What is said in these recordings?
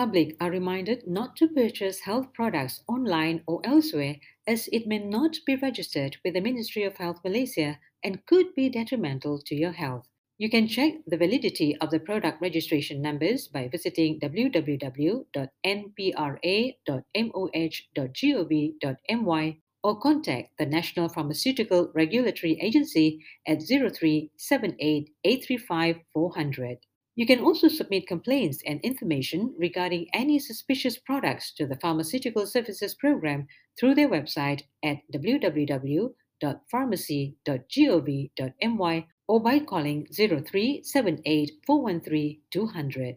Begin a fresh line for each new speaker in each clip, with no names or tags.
Public are reminded not to purchase health products online or elsewhere as it may not be registered with the Ministry of Health Malaysia and could be detrimental to your health. You can check the validity of the product registration numbers by visiting www.npra.moh.gov.my or contact the National Pharmaceutical Regulatory Agency at 0378 835 400. You can also submit complaints and information regarding any suspicious products to the Pharmaceutical Services Program through their website at www.pharmacy.gov.my or by calling 0378 413 200.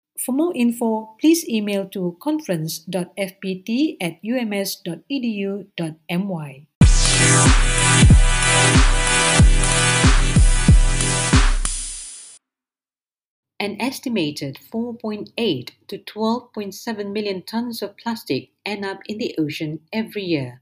For more info, please email to conference.fpt at ums.edu.my. An estimated 4.8 to 12.7 million tons of plastic end up in the ocean every year.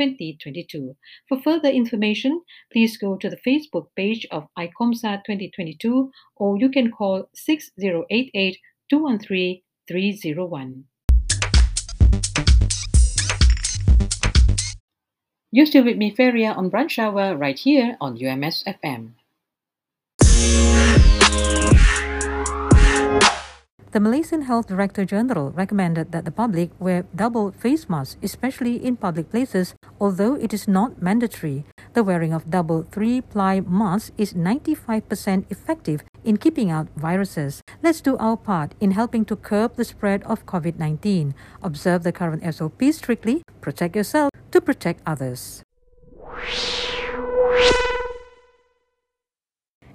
2022. For further information, please go to the Facebook page of ICOMSA 2022 or you can call 6088 213 301. You're still with me, Feria, on Brunch Hour right here on UMS FM. The Malaysian Health Director General recommended that the public wear double face masks, especially in public places, although it is not mandatory. The wearing of double three ply masks is 95% effective in keeping out viruses. Let's do our part in helping to curb the spread of COVID 19. Observe the current SOP strictly, protect yourself to protect others.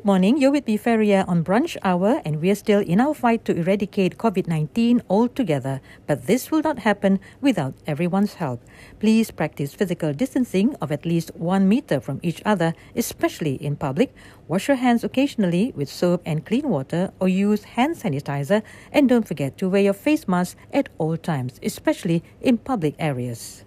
Good morning. You're with me, Feria, on Brunch Hour, and we're still in our fight to eradicate COVID 19 altogether. But this will not happen without everyone's help. Please practice physical distancing of at least one meter from each other, especially in public. Wash your hands occasionally with soap and clean water, or use hand sanitizer. And don't forget to wear your face mask at all times, especially in public areas.